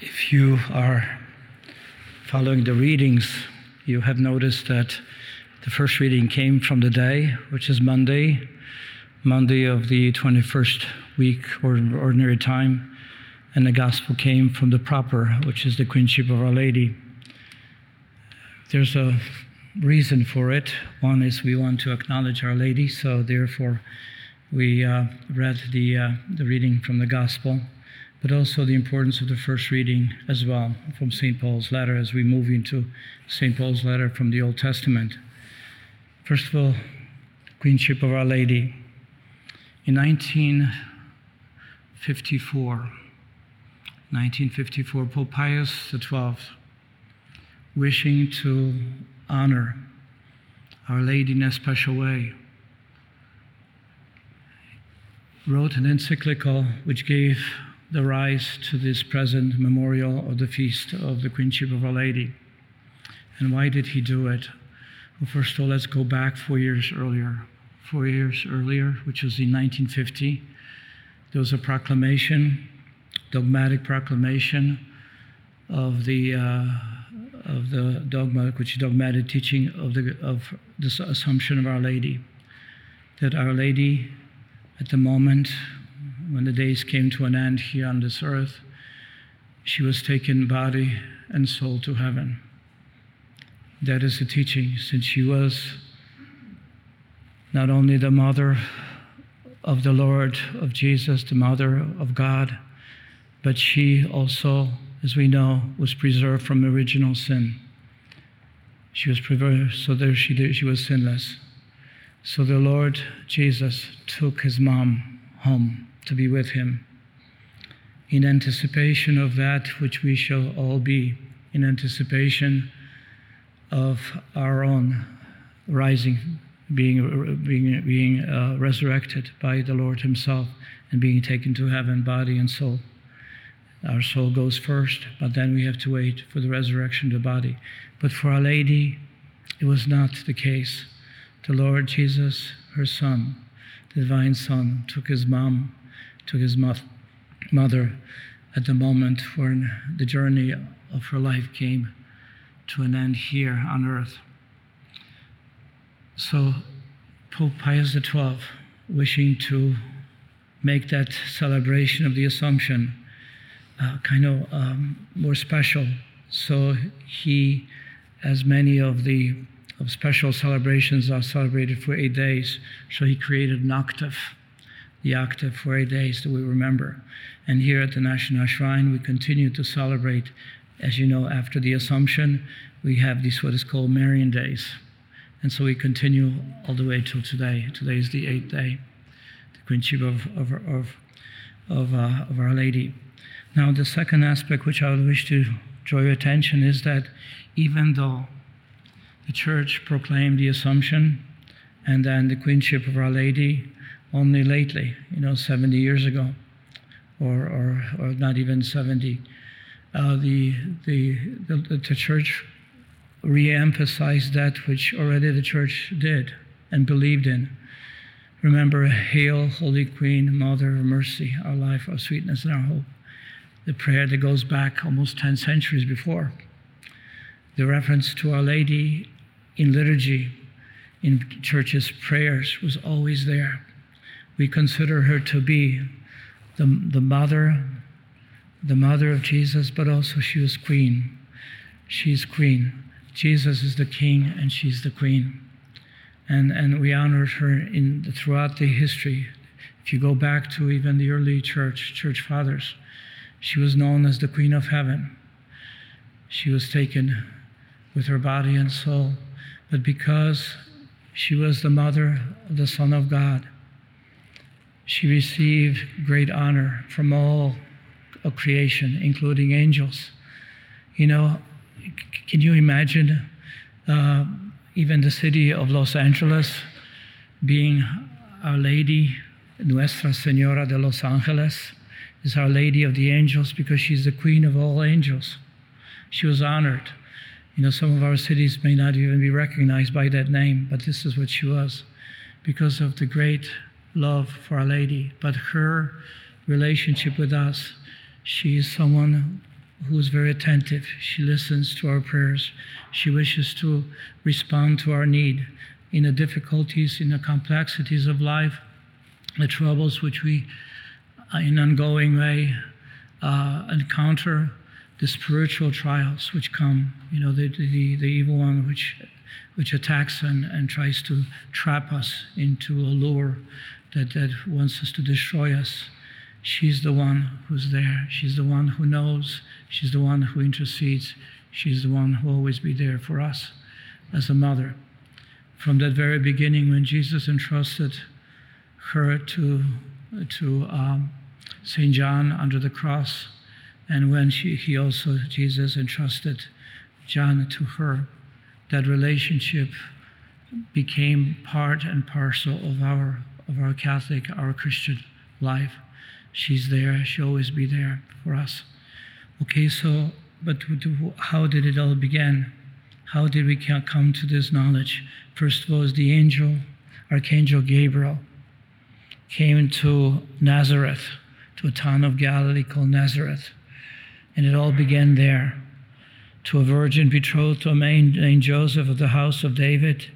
If you are following the readings, you have noticed that the first reading came from the day, which is Monday, Monday of the 21st week or ordinary time, and the gospel came from the proper, which is the Queenship of Our Lady. There's a reason for it. One is we want to acknowledge Our Lady, so therefore we uh, read the, uh, the reading from the gospel but also the importance of the first reading as well from St. Paul's letter as we move into St. Paul's letter from the Old Testament. First of all, Queenship of Our Lady. In 1954, 1954, Pope Pius XII, wishing to honor Our Lady in a special way, wrote an encyclical which gave the rise to this present memorial of the feast of the Queenship of Our Lady. And why did he do it? Well, first of all, let's go back four years earlier. Four years earlier, which was in 1950, there was a proclamation, dogmatic proclamation of the uh, of the dogma, which is dogmatic teaching of the of this Assumption of Our Lady, that Our Lady, at the moment when the days came to an end here on this earth, she was taken body and soul to heaven. That is the teaching, since she was not only the mother of the Lord, of Jesus, the mother of God, but she also, as we know, was preserved from original sin. She was preserved so that she, she was sinless. So the Lord Jesus took his mom home to be with him in anticipation of that which we shall all be, in anticipation of our own rising, being, being, being uh, resurrected by the Lord Himself and being taken to heaven, body and soul. Our soul goes first, but then we have to wait for the resurrection of the body. But for Our Lady, it was not the case. The Lord Jesus, her Son, the Divine Son, took His mom to his mother at the moment when the journey of her life came to an end here on earth. So, Pope Pius XII, wishing to make that celebration of the Assumption uh, kind of um, more special, so he, as many of the of special celebrations are celebrated for eight days, so he created an octave octave for eight days that we remember. And here at the National Shrine, we continue to celebrate, as you know, after the Assumption, we have these what is called Marian days. And so we continue all the way till today. Today is the eighth day, the Queenship of, of, of, of, uh, of Our Lady. Now, the second aspect which I would wish to draw your attention is that even though the Church proclaimed the Assumption and then the Queenship of Our Lady only lately, you know, 70 years ago, or, or, or not even 70. Uh, the, the, the, the church re-emphasized that which already the church did and believed in. Remember, Hail, Holy Queen, Mother of Mercy, our life, our sweetness, and our hope. The prayer that goes back almost 10 centuries before. The reference to Our Lady in liturgy, in churches' prayers, was always there we consider her to be the, the mother, the mother of Jesus, but also she was queen. She's queen. Jesus is the king and she's the queen. And, and we honored her in throughout the history. If you go back to even the early church, church fathers, she was known as the Queen of Heaven. She was taken with her body and soul, but because she was the mother of the Son of God, she received great honor from all of creation, including angels. You know, can you imagine uh, even the city of Los Angeles being Our Lady, Nuestra Senora de Los Angeles, is Our Lady of the Angels because she's the queen of all angels. She was honored. You know, some of our cities may not even be recognized by that name, but this is what she was because of the great love for Our Lady, but her relationship with us, she is someone who is very attentive. She listens to our prayers. She wishes to respond to our need in the difficulties, in the complexities of life, the troubles which we, uh, in an ongoing way, uh, encounter, the spiritual trials which come. You know, the, the, the evil one which which attacks and, and tries to trap us into a lure that, that wants us to destroy us. She's the one who's there. She's the one who knows. She's the one who intercedes. She's the one who always be there for us as a mother. From that very beginning, when Jesus entrusted her to, to um, St. John under the cross, and when she, he also, Jesus, entrusted John to her, that relationship became part and parcel of our of our Catholic, our Christian life. She's there. She'll always be there for us. Okay, so but how did it all begin? How did we come to this knowledge? First of all, was the angel, Archangel Gabriel, came to Nazareth, to a town of Galilee called Nazareth, and it all began there to a virgin betrothed to a man named Joseph of the house of David,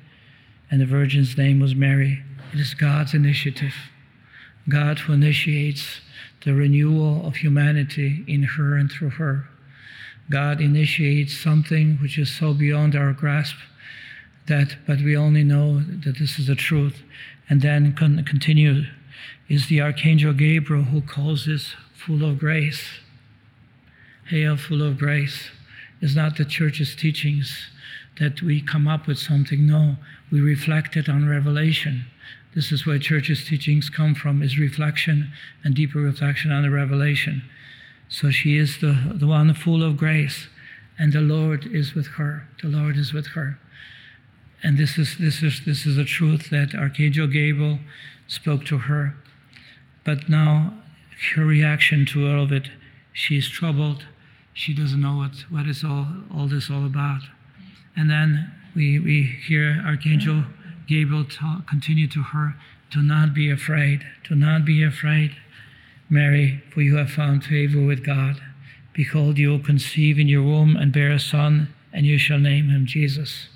and the virgin's name was Mary. It is God's initiative. God who initiates the renewal of humanity in her and through her. God initiates something which is so beyond our grasp that, but we only know that this is the truth. And then con- continue is the Archangel Gabriel who calls this full of grace. Hail, full of grace is not the church's teachings that we come up with something. No, we reflect it on revelation. This is where church's teachings come from, is reflection and deeper reflection on the revelation. So she is the, the one full of grace, and the Lord is with her. The Lord is with her. And this is this is this is a truth that Archangel Gabriel spoke to her. But now her reaction to all of it, she's troubled she doesn't know what, what is all, all this all about. And then we, we hear Archangel Gabriel continue to her, do not be afraid, do not be afraid, Mary, for you have found favor with God. Behold, you will conceive in your womb and bear a son, and you shall name him Jesus.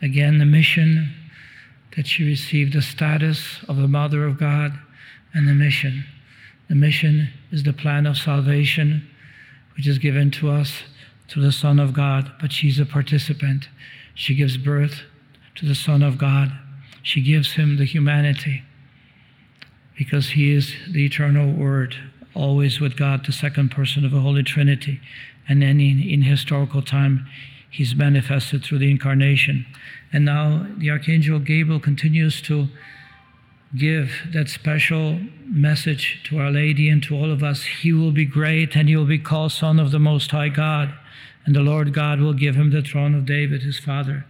Again, the mission that she received the status of the Mother of God and the mission. The mission is the plan of salvation which is given to us through the Son of God, but she's a participant. She gives birth to the Son of God. She gives him the humanity because he is the eternal Word, always with God, the second person of the Holy Trinity. And then in, in historical time, he's manifested through the incarnation. And now the Archangel Gabriel continues to give that special message to Our Lady and to all of us. He will be great and he will be called Son of the Most High God. And the Lord God will give him the throne of David, his father.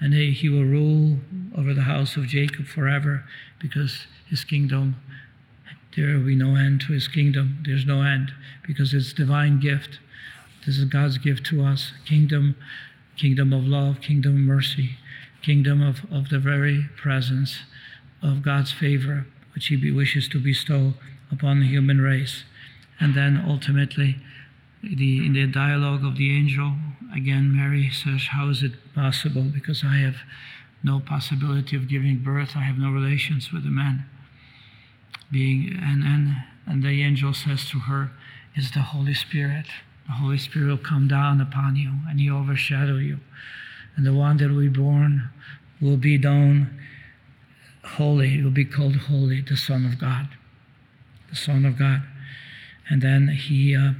And he he will rule over the house of Jacob forever because his kingdom, there will be no end to his kingdom. There's no end because it's divine gift. This is God's gift to us kingdom, kingdom of love, kingdom of mercy, kingdom of, of the very presence of God's favor, which He wishes to bestow upon the human race. And then ultimately, the, in the dialogue of the angel, again, Mary says, How is it possible? Because I have no possibility of giving birth, I have no relations with a man. Being, and, and, and the angel says to her, Is the Holy Spirit. The Holy Spirit will come down upon you and he overshadow you. And the one that will be born will be known holy, will be called holy, the Son of God. The Son of God. And then he uh,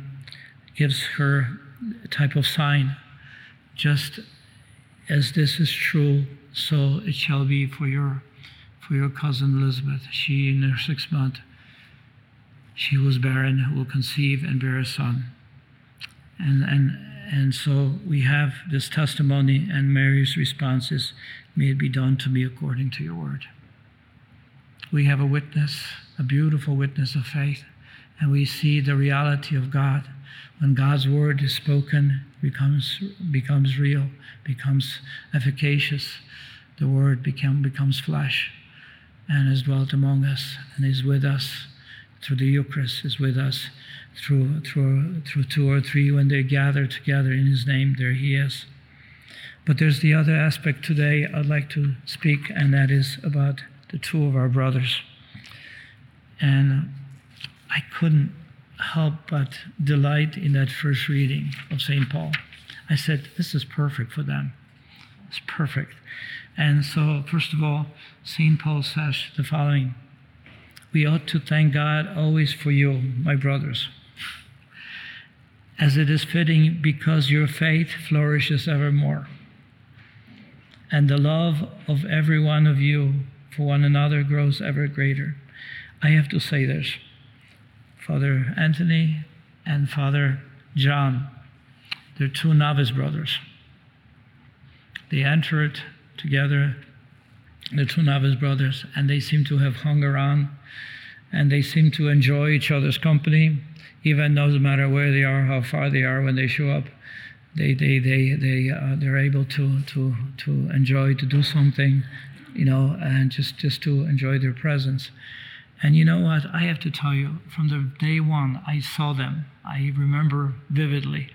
gives her a type of sign. Just as this is true, so it shall be for your for your cousin Elizabeth. She in her sixth month, she was barren, will conceive and bear a son. And and and so we have this testimony, and Mary's response is, May it be done to me according to your word we have a witness, a beautiful witness of faith, and we see the reality of God. When God's word is spoken, becomes becomes real, becomes efficacious. The word become, becomes flesh and has dwelt among us and is with us through the Eucharist, is with us. Through, through, through two or three, when they gather together in His name, there He is. But there's the other aspect today I'd like to speak, and that is about the two of our brothers. And I couldn't help but delight in that first reading of St. Paul. I said, This is perfect for them. It's perfect. And so, first of all, St. Paul says the following We ought to thank God always for you, my brothers, as it is fitting because your faith flourishes evermore and the love of every one of you for one another grows ever greater. I have to say this Father Anthony and Father John, they're two novice brothers. They entered together, the two novice brothers, and they seem to have hung around and they seem to enjoy each other's company, even though no matter where they are, how far they are when they show up they they they they uh, they're able to to to enjoy to do something, you know, and just just to enjoy their presence. And you know what? I have to tell you, from the day one, I saw them. I remember vividly,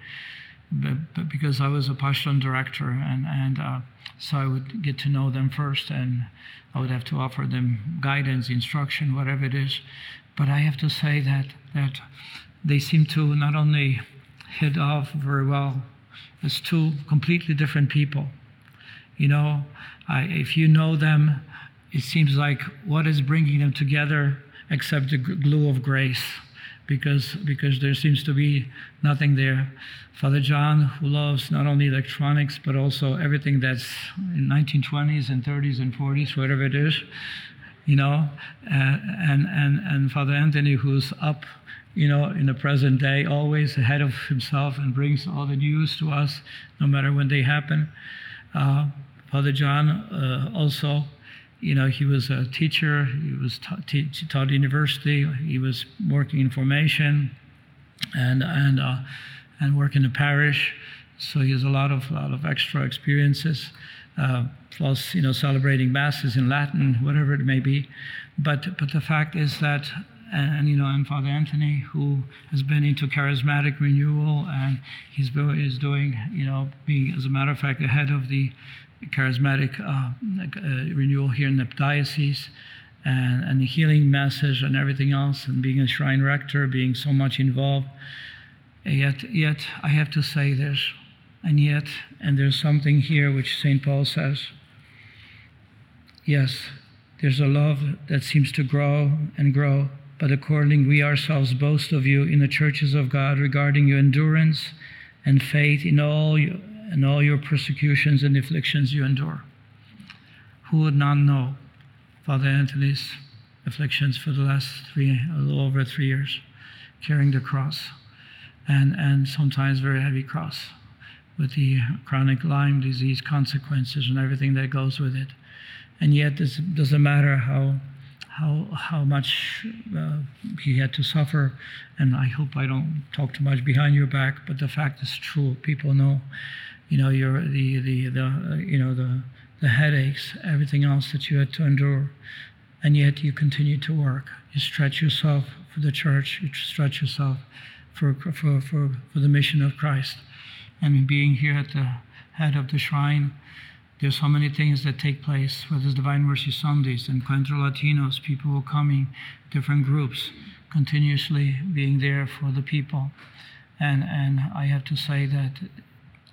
but, but because I was a Passion director, and and uh, so I would get to know them first, and I would have to offer them guidance, instruction, whatever it is. But I have to say that that they seem to not only hit off very well as two completely different people. You know, I, if you know them, it seems like what is bringing them together except the glue of grace because because there seems to be nothing there. Father John, who loves not only electronics but also everything that's in 1920s and 30s and 40s, whatever it is, you know, uh, and and and Father Anthony, who's up you know, in the present day, always ahead of himself and brings all the news to us, no matter when they happen. Uh, Father John uh, also, you know, he was a teacher. He was ta- te- taught university. He was working in formation, and and uh, and work in the parish. So he has a lot of lot of extra experiences. Uh, plus, you know, celebrating masses in Latin, whatever it may be. But but the fact is that and you know, and Father Anthony, who has been into charismatic renewal, and he's is doing, you know, being as a matter of fact, the head of the charismatic uh, uh, renewal here in the diocese, and, and the healing message and everything else, and being a shrine rector, being so much involved. Yet, yet I have to say this, and yet, and there's something here which St. Paul says. Yes, there's a love that seems to grow and grow but according we ourselves boast of you in the churches of God regarding your endurance and faith in all your, in all your persecutions and afflictions you endure. Who would not know Father Anthony's afflictions for the last three, a little over three years, carrying the cross, and, and sometimes very heavy cross with the chronic Lyme disease consequences and everything that goes with it. And yet, it doesn't matter how how how much uh, he had to suffer, and I hope I don't talk too much behind your back. But the fact is true. People know, you know, your the the the uh, you know the the headaches, everything else that you had to endure, and yet you continue to work. You stretch yourself for the church. You stretch yourself for for for for the mission of Christ, and being here at the head of the shrine there's so many things that take place, whether it's Divine Mercy Sundays, and Encuentro Latinos, people coming, different groups, continuously being there for the people. And, and I have to say that,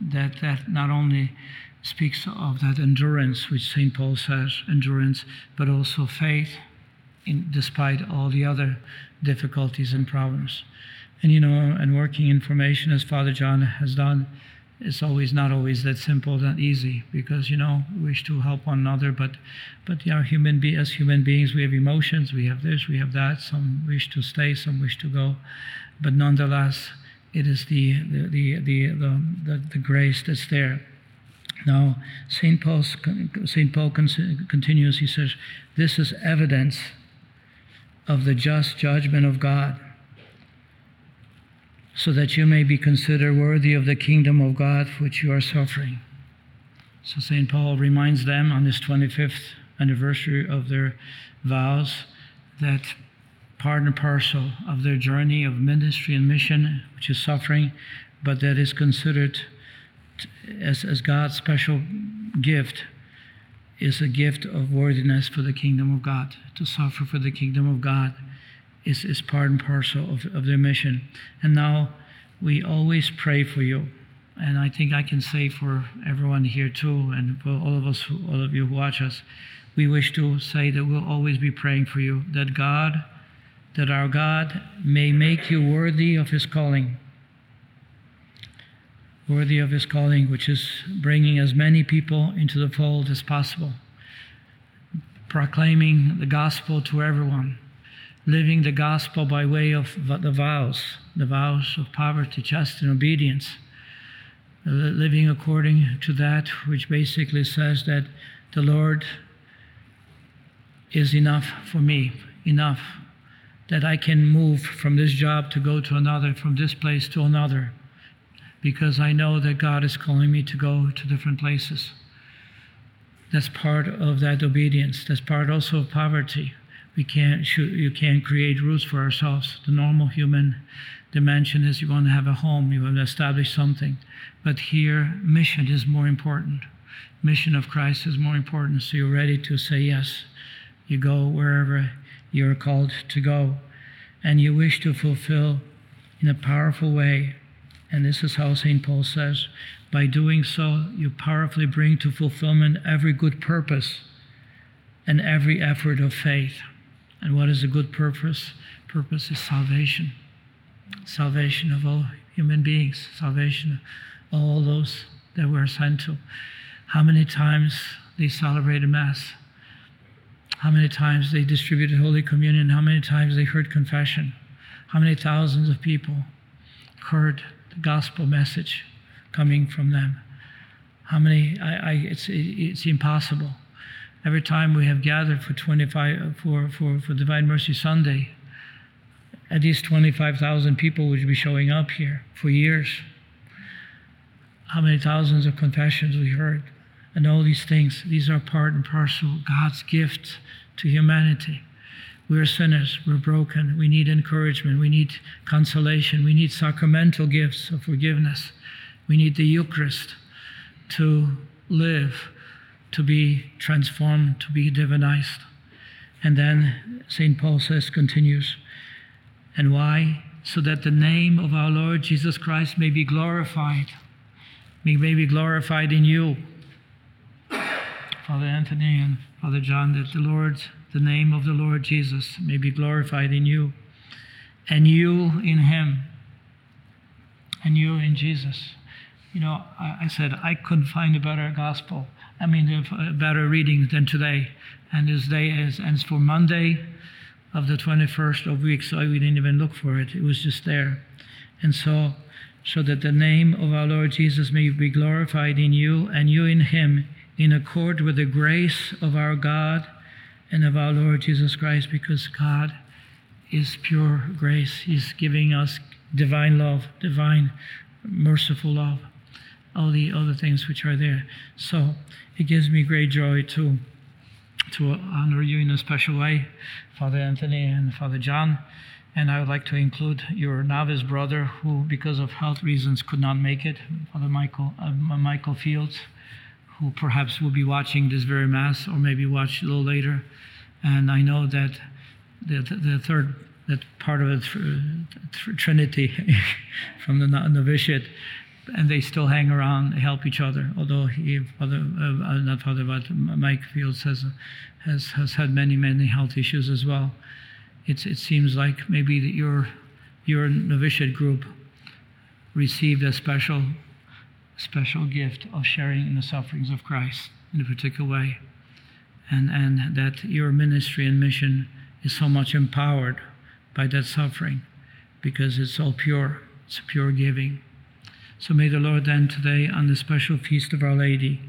that that not only speaks of that endurance, which St. Paul says, endurance, but also faith, in, despite all the other difficulties and problems. And you know, and working in formation as Father John has done, it's always not always that simple, that easy, because you know we wish to help one another, but but know, human be as human beings, we have emotions, we have this, we have that. Some wish to stay, some wish to go, but nonetheless, it is the the the the the, the, the grace that's there. Now, Saint Paul Saint Paul continues. He says, "This is evidence of the just judgment of God." So that you may be considered worthy of the kingdom of God for which you are suffering. So St. Paul reminds them on this 25th anniversary of their vows that part and parcel of their journey of ministry and mission, which is suffering, but that is considered as, as God's special gift is a gift of worthiness for the kingdom of God. To suffer for the kingdom of God is, is part and parcel of, of their mission. And now we always pray for you. And I think I can say for everyone here too, and for all of us, all of you who watch us, we wish to say that we'll always be praying for you, that God, that our God may make you worthy of his calling worthy of his calling, which is bringing as many people into the fold as possible, proclaiming the gospel to everyone, living the gospel by way of the vows, the vows of poverty, chastity, and obedience, uh, living according to that which basically says that the Lord is enough for me, enough that I can move from this job to go to another, from this place to another because I know that God is calling me to go to different places. That's part of that obedience. That's part also of poverty. We can't you can't create rules for ourselves. The normal human dimension is you want to have a home, you want to establish something. But here, mission is more important. Mission of Christ is more important. So you're ready to say yes. You go wherever you're called to go. And you wish to fulfill in a powerful way and this is how St. Paul says by doing so, you powerfully bring to fulfillment every good purpose and every effort of faith. And what is a good purpose? Purpose is salvation. Salvation of all human beings, salvation of all those that we're sent to. How many times they celebrated Mass? How many times they distributed Holy Communion? How many times they heard confession? How many thousands of people heard the gospel message coming from them. How many? I, I, it's, it's impossible. Every time we have gathered for 25 for, for, for Divine Mercy Sunday, at least 25,000 people would be showing up here for years. How many thousands of confessions we heard, and all these things. These are part and parcel God's gift to humanity. We're sinners. We're broken. We need encouragement. We need consolation. We need sacramental gifts of forgiveness. We need the Eucharist to live, to be transformed, to be divinized. And then St. Paul says, continues, and why? So that the name of our Lord Jesus Christ may be glorified, may, may be glorified in you. Father Anthony and Father John, that the Lord, the name of the Lord Jesus may be glorified in you, and you in Him, and you in Jesus. You know, I, I said I couldn't find a better gospel. I mean, a uh, better reading than today. And this day is ends for Monday of the 21st of week, so we didn't even look for it. It was just there. And so, so that the name of our Lord Jesus may be glorified in you and you in him, in accord with the grace of our God and of our Lord Jesus Christ because God is pure grace. He's giving us divine love, divine merciful love, all the other things which are there. So it gives me great joy to to honor you in a special way, Father Anthony and Father John. And I would like to include your novice brother, who, because of health reasons, could not make it, Father Michael uh, Michael Fields who perhaps will be watching this very Mass or maybe watch a little later. And I know that the, the third that part of the Trinity from the novitiate, and they still hang around, help each other. Although he, Father, uh, uh, not Father, but Mike Fields has, has, has had many, many health issues as well. It's, it seems like maybe that your, your novitiate group received a special special gift of sharing in the sufferings of Christ in a particular way. And, and that your ministry and mission is so much empowered by that suffering because it's all pure, it's pure giving. So may the Lord then today, on the special feast of Our Lady,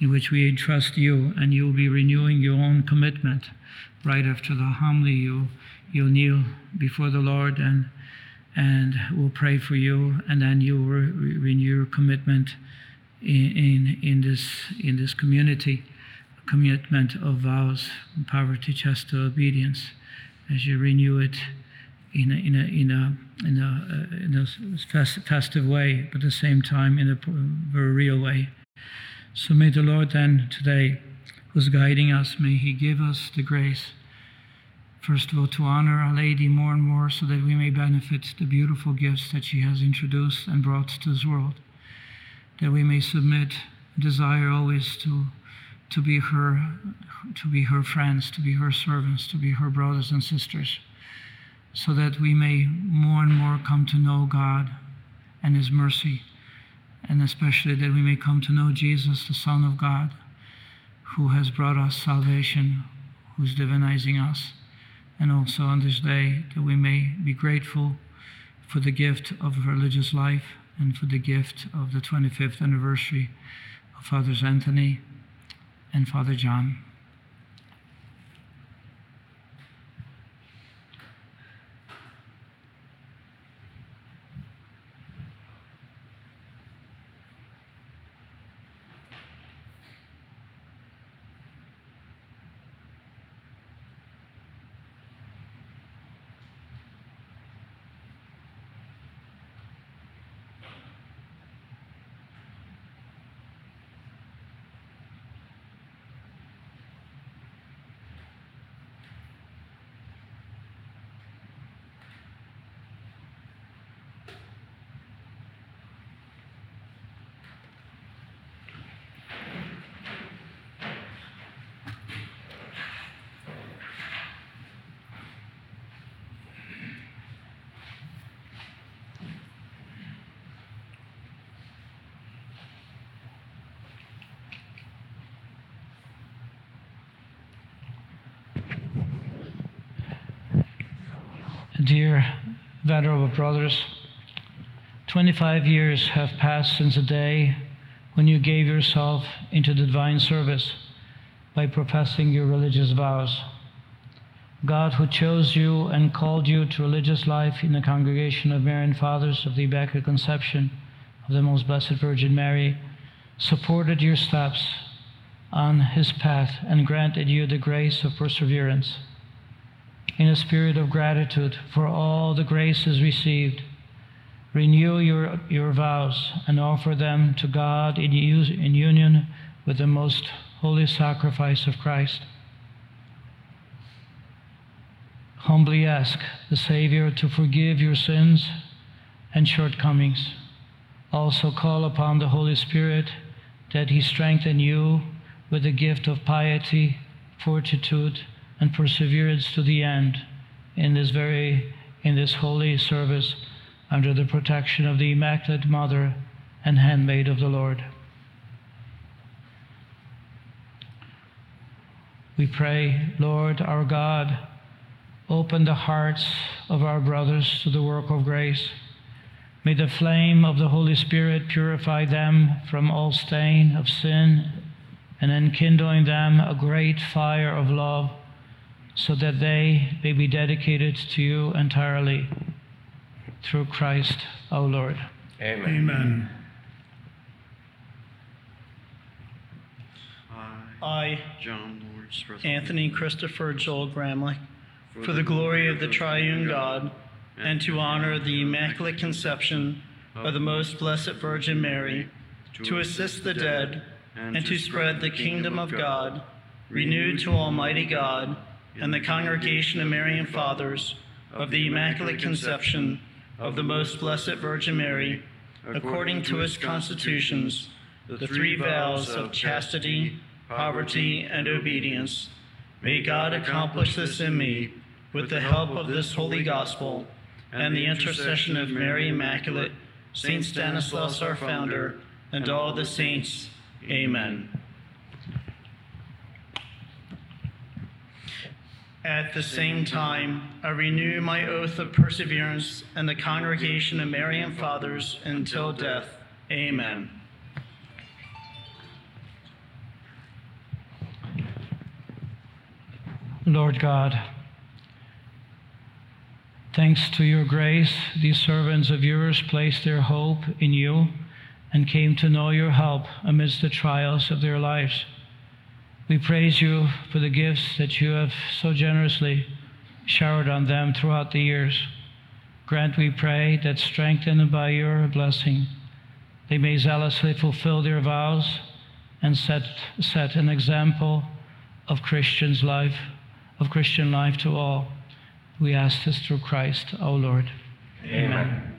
in which we entrust you and you will be renewing your own commitment right after the homily, you, you'll kneel before the Lord and and we'll pray for you, and then you will re- renew your commitment in, in, in, this, in this community, commitment of vows, poverty, chastity, obedience. as you renew it in a, in a, in a, in a, uh, in a festive way, but at the same time in a very real way. So may the Lord then today, who's guiding us, may He give us the grace, first of all, to honor Our Lady more and more so that we may benefit the beautiful gifts that she has introduced and brought to this world, that we may submit, desire always to to be her to be her friends to be her servants to be her brothers and sisters so that we may more and more come to know God and His mercy, and especially that we may come to know Jesus, the Son of God, who has brought us salvation, who's divinizing us, and also on this day that we may be grateful for the gift of religious life and for the gift of the 25th anniversary of Fathers Anthony and Father John. Dear venerable brothers, 25 years have passed since the day when you gave yourself into the divine service by professing your religious vows. God, who chose you and called you to religious life in the congregation of Marian Fathers of the Immaculate Conception of the Most Blessed Virgin Mary, supported your steps on his path and granted you the grace of perseverance in a spirit of gratitude for all the graces received. Renew your, your vows and offer them to God in, in union with the most holy sacrifice of Christ. Humbly ask the Savior to forgive your sins and shortcomings. Also call upon the Holy Spirit that He strengthen you with the gift of piety, fortitude, and perseverance to the end in this very in this holy service under the protection of the Immaculate Mother and handmaid of the Lord. We pray, Lord our God, open the hearts of our brothers to the work of grace. May the flame of the Holy Spirit purify them from all stain of sin and enkindling them a great fire of love so that they may be dedicated to you entirely through Christ our Lord. Amen. Amen. I, John Lawrence, Anthony Christopher Joel Gramlich, for the glory of the triune God, and to honor the Immaculate Conception of the Most Blessed Virgin Mary, to assist the dead, and to spread the kingdom of God, renewed to Almighty God and the congregation of Marian Fathers of the Immaculate Conception of the Most Blessed Virgin Mary, according to his constitutions, the three vows of chastity, poverty, and obedience. May God accomplish this in me with the help of this holy gospel and the intercession of Mary Immaculate, Saint Stanislaus our founder, and all the saints. Amen. At the same time, I renew my oath of perseverance and the congregation of Marian Fathers until death. Amen. Lord God, thanks to your grace, these servants of yours placed their hope in you and came to know your help amidst the trials of their lives. We praise you for the gifts that you have so generously showered on them throughout the years. Grant, we pray, that strengthened by your blessing, they may zealously fulfill their vows and set, set an example of Christian's life, of Christian life to all. We ask this through Christ, our Lord. Amen. Amen.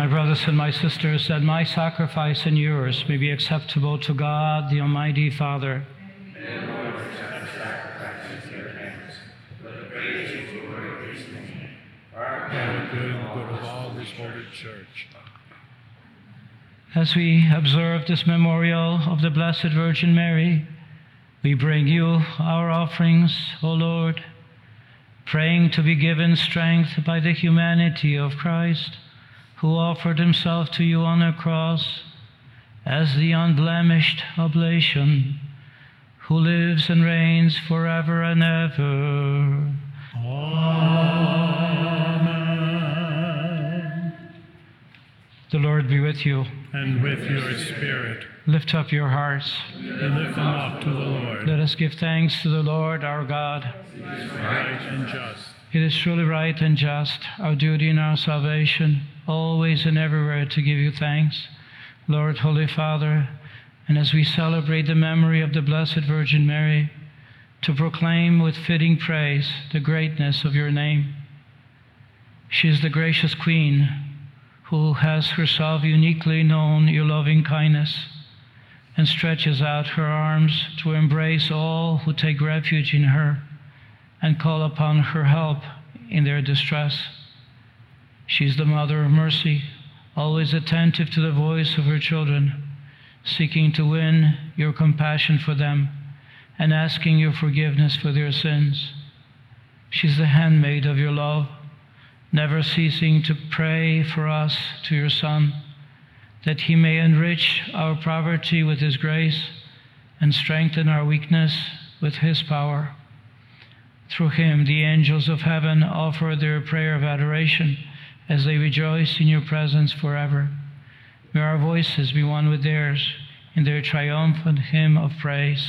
My brothers and my sisters, that my sacrifice and yours may be acceptable to God, the Almighty Father. As we observe this memorial of the Blessed Virgin Mary, we bring you our offerings, O Lord, praying to be given strength by the humanity of Christ who offered himself to you on a cross as the unblemished oblation, who lives and reigns forever and ever. Amen. The Lord be with you. And with your spirit. Lift up your hearts. And lift them up to the Lord. Let us give thanks to the Lord our God. It is right and just. It is truly right and just, our duty and our salvation always and everywhere to give you thanks, Lord, Holy Father, and as we celebrate the memory of the Blessed Virgin Mary, to proclaim with fitting praise the greatness of your name. She is the gracious Queen who has herself uniquely known your loving kindness. and stretches out her arms to embrace all who take refuge in her and call upon her help in their distress. She is the mother of mercy, always attentive to the voice of her children, seeking to win your compassion for them and asking your forgiveness for their sins. She's the handmaid of your love, never ceasing to pray for us to your Son, that he may enrich our poverty with his grace and strengthen our weakness with his power. Through him, the angels of heaven offer their prayer of adoration as they rejoice in your presence forever. May our voices be one with theirs in their triumphant hymn of praise.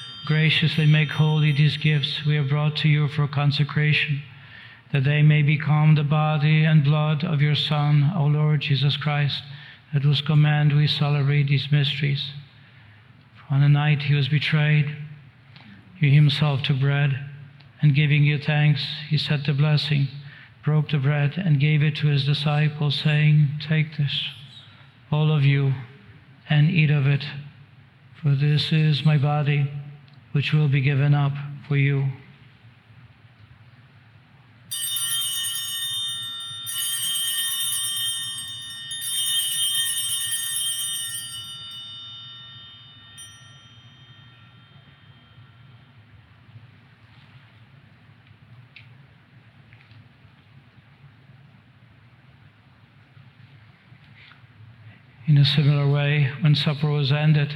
graciously make holy these gifts we have brought to you for consecration, that they may become the body and blood of your Son, our Lord Jesus Christ, at whose command we celebrate these mysteries. On the night he was betrayed, he himself took bread, and giving you thanks, he said the blessing, broke the bread, and gave it to his disciples, saying, Take this, all of you, and eat of it, for this is my body which will be given up for you. In a similar way, when supper was ended,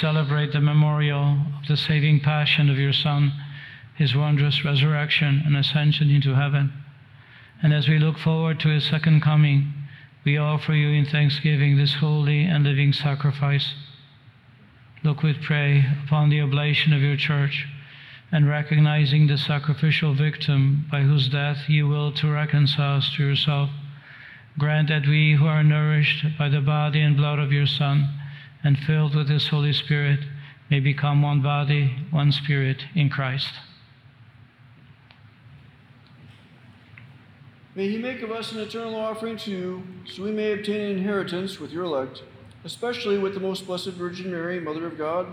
Celebrate the memorial of the saving passion of your Son, his wondrous resurrection and ascension into heaven, and as we look forward to his second coming, we offer you in thanksgiving this holy and living sacrifice. look with pray upon the oblation of your church, and recognizing the sacrificial victim by whose death you will to reconcile us to yourself, grant that we who are nourished by the body and blood of your Son and filled with his Holy Spirit may become one body, one spirit in Christ. May he make of us an eternal offering to you, so we may obtain an inheritance with your elect, especially with the most blessed Virgin Mary, Mother of God,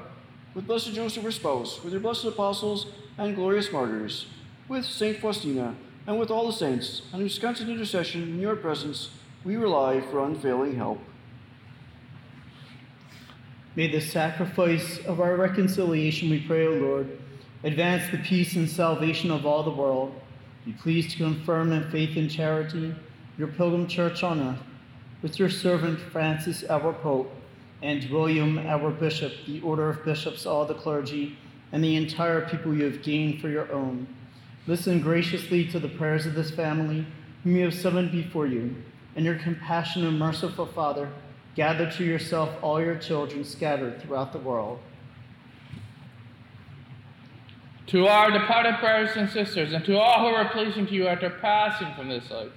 with blessed Joseph, her spouse, with your blessed apostles and glorious martyrs, with Saint Faustina, and with all the saints, on whose constant intercession in your presence we rely for unfailing help. May the sacrifice of our reconciliation, we pray, O Lord, advance the peace and salvation of all the world. Be pleased to confirm in faith and charity your pilgrim church on earth, with your servant Francis, our Pope, and William, our Bishop, the order of bishops, all the clergy, and the entire people you have gained for your own. Listen graciously to the prayers of this family, whom you have summoned before you, and your compassionate and merciful Father, gather to yourself all your children scattered throughout the world. To our departed brothers and sisters, and to all who are pleasing to you after passing from this life,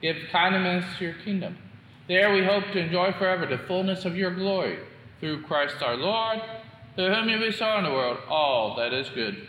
give kindness to your kingdom. There we hope to enjoy forever the fullness of your glory. Through Christ our Lord, through whom you bestow on the world all that is good.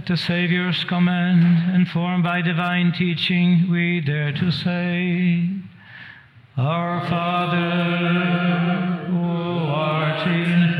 At the Saviour's command, informed by divine teaching, we dare to say, Our Father, who art in heaven,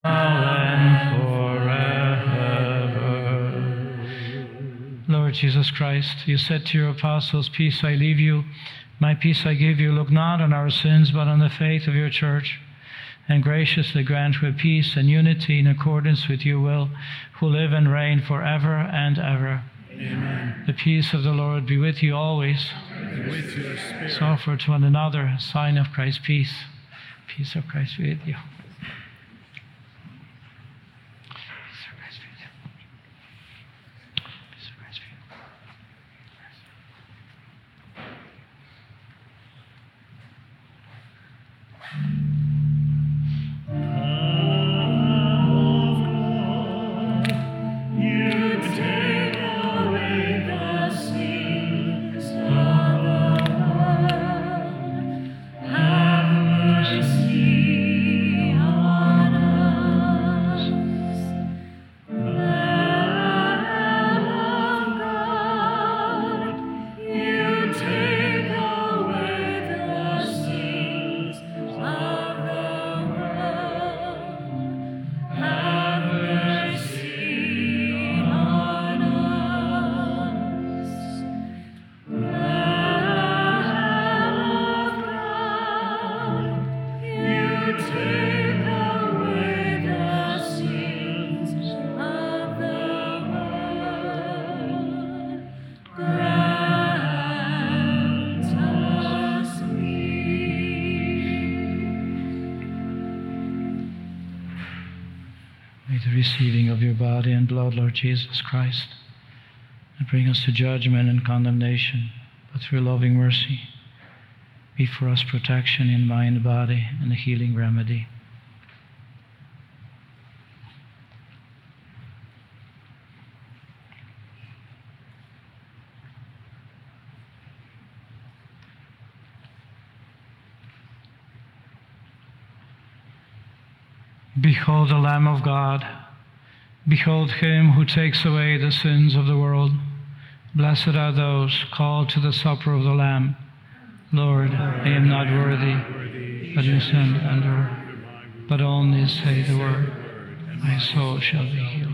Jesus Christ, you said to your apostles, Peace I leave you, my peace I give you. Look not on our sins, but on the faith of your church, and graciously grant her peace and unity in accordance with your will, who live and reign forever and ever. Amen. The peace of the Lord be with you always. With your spirit. So offer to one another a sign of Christ's peace. Peace of Christ be with you. Jesus Christ, and bring us to judgment and condemnation, but through loving mercy, be for us protection in mind, body, and a healing remedy. Behold the Lamb of God. Behold him who takes away the sins of the world. Blessed are those called to the supper of the Lamb. Lord, I am not worthy that you send under, but only say the word. My soul shall be healed.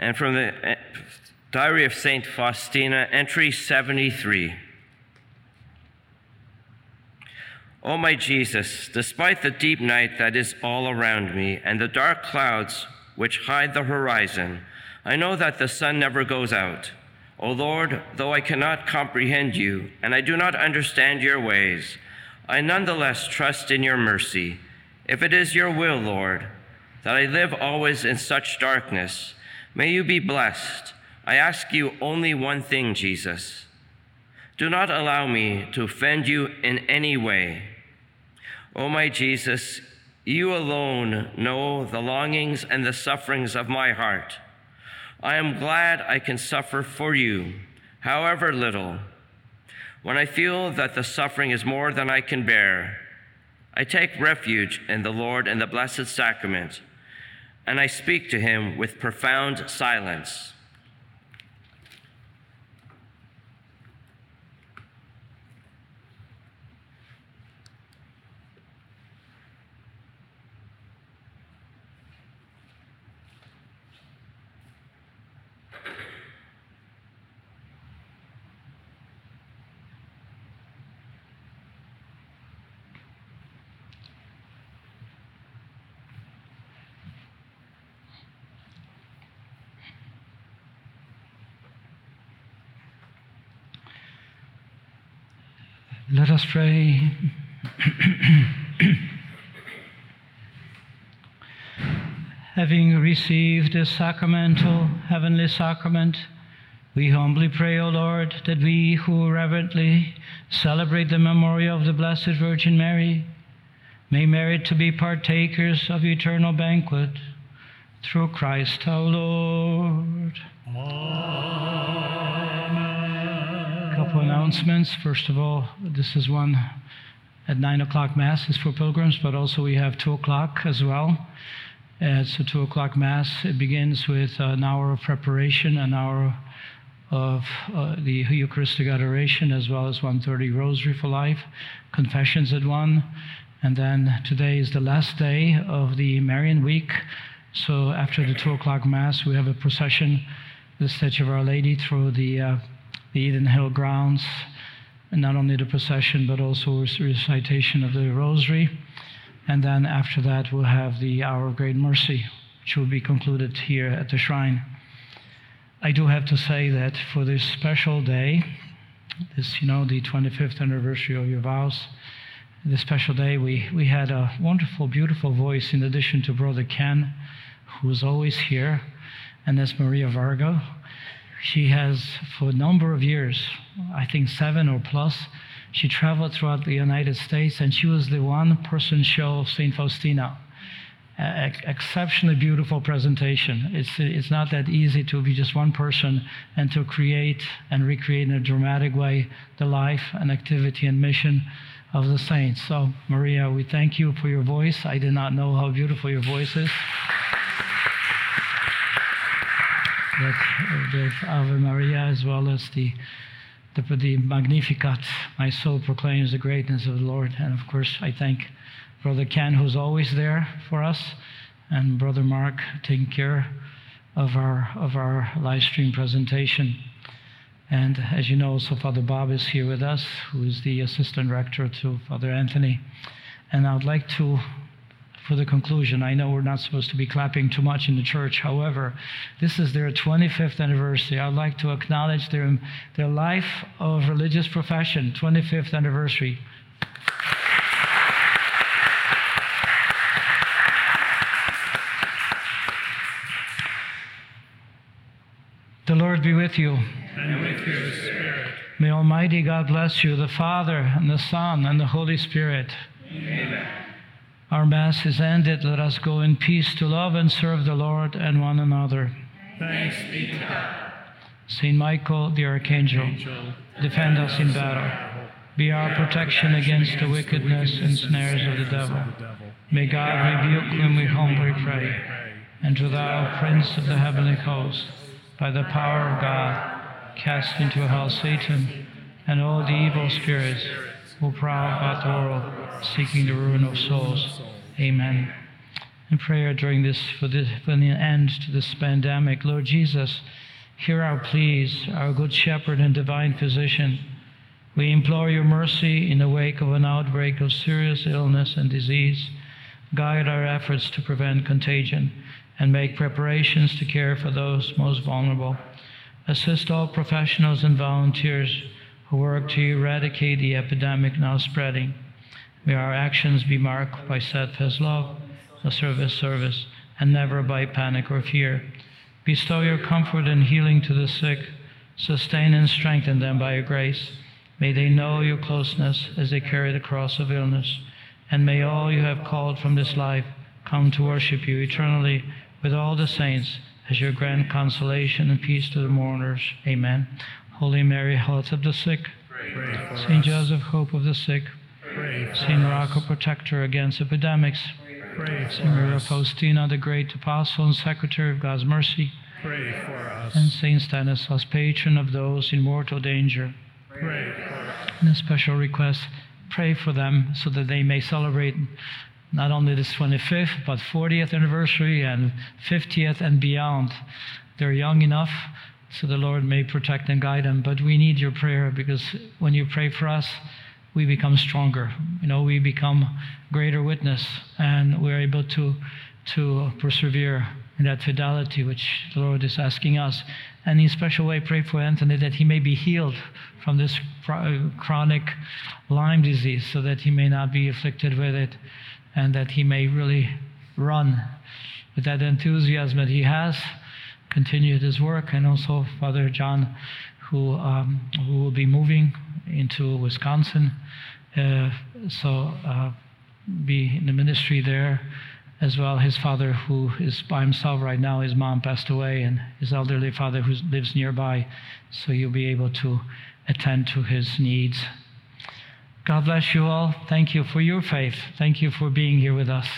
And from the uh, Diary of St. Faustina, entry 73. O my Jesus, despite the deep night that is all around me and the dark clouds which hide the horizon, I know that the sun never goes out. O Lord, though I cannot comprehend you and I do not understand your ways, I nonetheless trust in your mercy. If it is your will, Lord, that I live always in such darkness, may you be blessed. I ask you only one thing, Jesus. Do not allow me to offend you in any way. O my Jesus, you alone know the longings and the sufferings of my heart. I am glad I can suffer for you, however little. When I feel that the suffering is more than I can bear, I take refuge in the Lord and the Blessed Sacrament, and I speak to him with profound silence. Let us pray. Having received this sacramental heavenly sacrament, we humbly pray, O Lord, that we who reverently celebrate the memorial of the Blessed Virgin Mary may merit to be partakers of eternal banquet through Christ our Lord. A couple announcements. First of all, this is one at nine o'clock mass is for pilgrims, but also we have two o'clock as well. Uh, so two o'clock mass. It begins with an hour of preparation, an hour of uh, the Eucharistic adoration, as well as 1:30 Rosary for Life, confessions at one, and then today is the last day of the Marian Week. So after the two o'clock mass, we have a procession, the Statue of Our Lady through the uh, the Eden Hill grounds, and not only the procession but also recitation of the Rosary. And then after that, we'll have the Hour of Great Mercy, which will be concluded here at the shrine. I do have to say that for this special day, this, you know, the 25th anniversary of your vows, this special day, we, we had a wonderful, beautiful voice in addition to Brother Ken, who's always here, and that's Maria Varga. She has, for a number of years, I think seven or plus, she traveled throughout the United States, and she was the one person show of St. Faustina. Exceptionally beautiful presentation. It's, it's not that easy to be just one person and to create and recreate in a dramatic way the life and activity and mission of the saints. So, Maria, we thank you for your voice. I did not know how beautiful your voice is. That, Ave Maria, as well as the the, the Magnificat, my soul proclaims the greatness of the Lord. And of course, I thank Brother Ken, who's always there for us, and Brother Mark taking care of our of our live stream presentation. And as you know, so Father Bob is here with us, who is the assistant rector to Father Anthony. And I would like to, for the conclusion, I know we're not supposed to be clapping too much in the church. However, this is their 25th anniversary. I'd like to acknowledge their, their life of religious profession, 25th anniversary. The Lord be with you. and with your spirit. May Almighty God bless you, the Father, and the Son, and the Holy Spirit. Our Mass is ended. Let us go in peace to love and serve the Lord and one another. Thanks be to God. Saint Michael the Archangel, Angel, defend us in battle. Be our protection against the wickedness and snares of the devil. May God rebuke whom we humbly pray. And to thou, Prince of the heavenly host, by the power of God, cast into hell Satan and all the evil spirits who prowl about the world, seeking the ruin of souls. Amen. In prayer during this, for, this, for the end to this pandemic, Lord Jesus, hear our pleas, our good shepherd and divine physician. We implore your mercy in the wake of an outbreak of serious illness and disease. Guide our efforts to prevent contagion and make preparations to care for those most vulnerable. Assist all professionals and volunteers who work to eradicate the epidemic now spreading. May our actions be marked by steadfast love, a service service, and never by panic or fear. Bestow your comfort and healing to the sick. Sustain and strengthen them by your grace. May they know your closeness as they carry the cross of illness. And may all you have called from this life come to worship you eternally with all the saints as your grand consolation and peace to the mourners. Amen. Holy Mary, health of the sick. Saint us. Joseph, hope of the sick. Pray Saint. Rocco, protector against epidemics. Pray Saint Maria. Faustina, the great apostle and secretary of God's mercy. Pray for us. And Saint Stanislaus, patron of those in mortal danger. Pray for us. And a special request, pray for them so that they may celebrate not only this 25th, but 40th anniversary and 50th and beyond. They're young enough, so the Lord may protect and guide them. But we need your prayer because when you pray for us, we become stronger. You know, we become greater witness, and we're able to to persevere in that fidelity which the Lord is asking us. And in special way, pray for Anthony that he may be healed from this chro- chronic Lyme disease, so that he may not be afflicted with it, and that he may really run with that enthusiasm that he has, continue his work, and also Father John, who um, who will be moving into Wisconsin, uh, so uh, be in the ministry there as well. His father, who is by himself right now, his mom passed away, and his elderly father, who lives nearby, so you'll be able to attend to his needs. God bless you all. Thank you for your faith. Thank you for being here with us.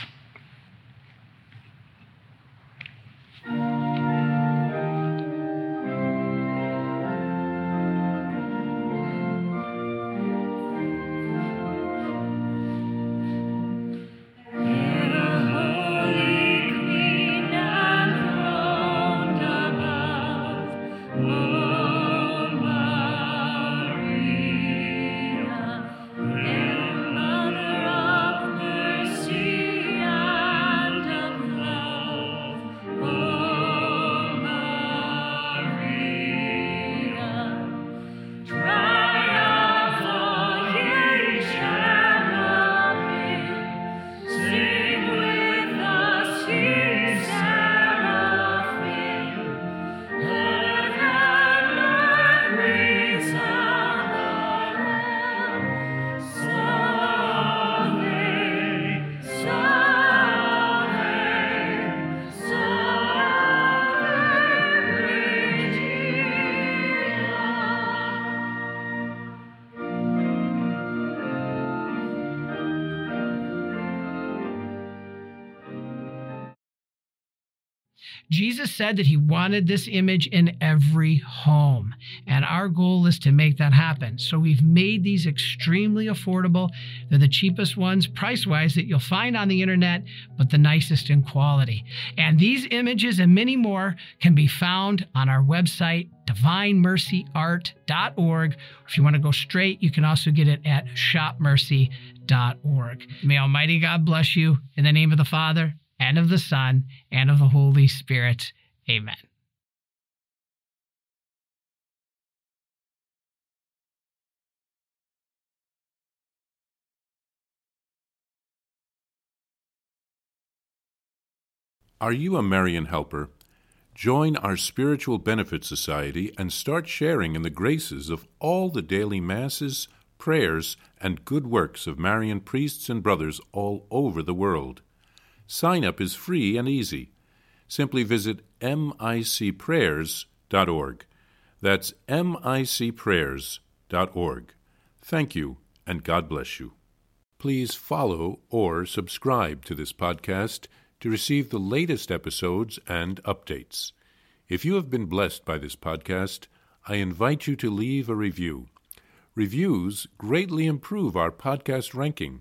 Jesus said that he wanted this image in every home. And our goal is to make that happen. So we've made these extremely affordable. They're the cheapest ones, price wise, that you'll find on the internet, but the nicest in quality. And these images and many more can be found on our website, divinemercyart.org. If you want to go straight, you can also get it at shopmercy.org. May Almighty God bless you in the name of the Father and of the Son, and of the Holy Spirit. Amen. Are you a Marian helper? Join our Spiritual Benefit Society and start sharing in the graces of all the daily masses, prayers, and good works of Marian priests and brothers all over the world. Sign up is free and easy. Simply visit micprayers.org. That's micprayers.org. Thank you, and God bless you. Please follow or subscribe to this podcast to receive the latest episodes and updates. If you have been blessed by this podcast, I invite you to leave a review. Reviews greatly improve our podcast ranking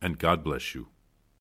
and God bless you.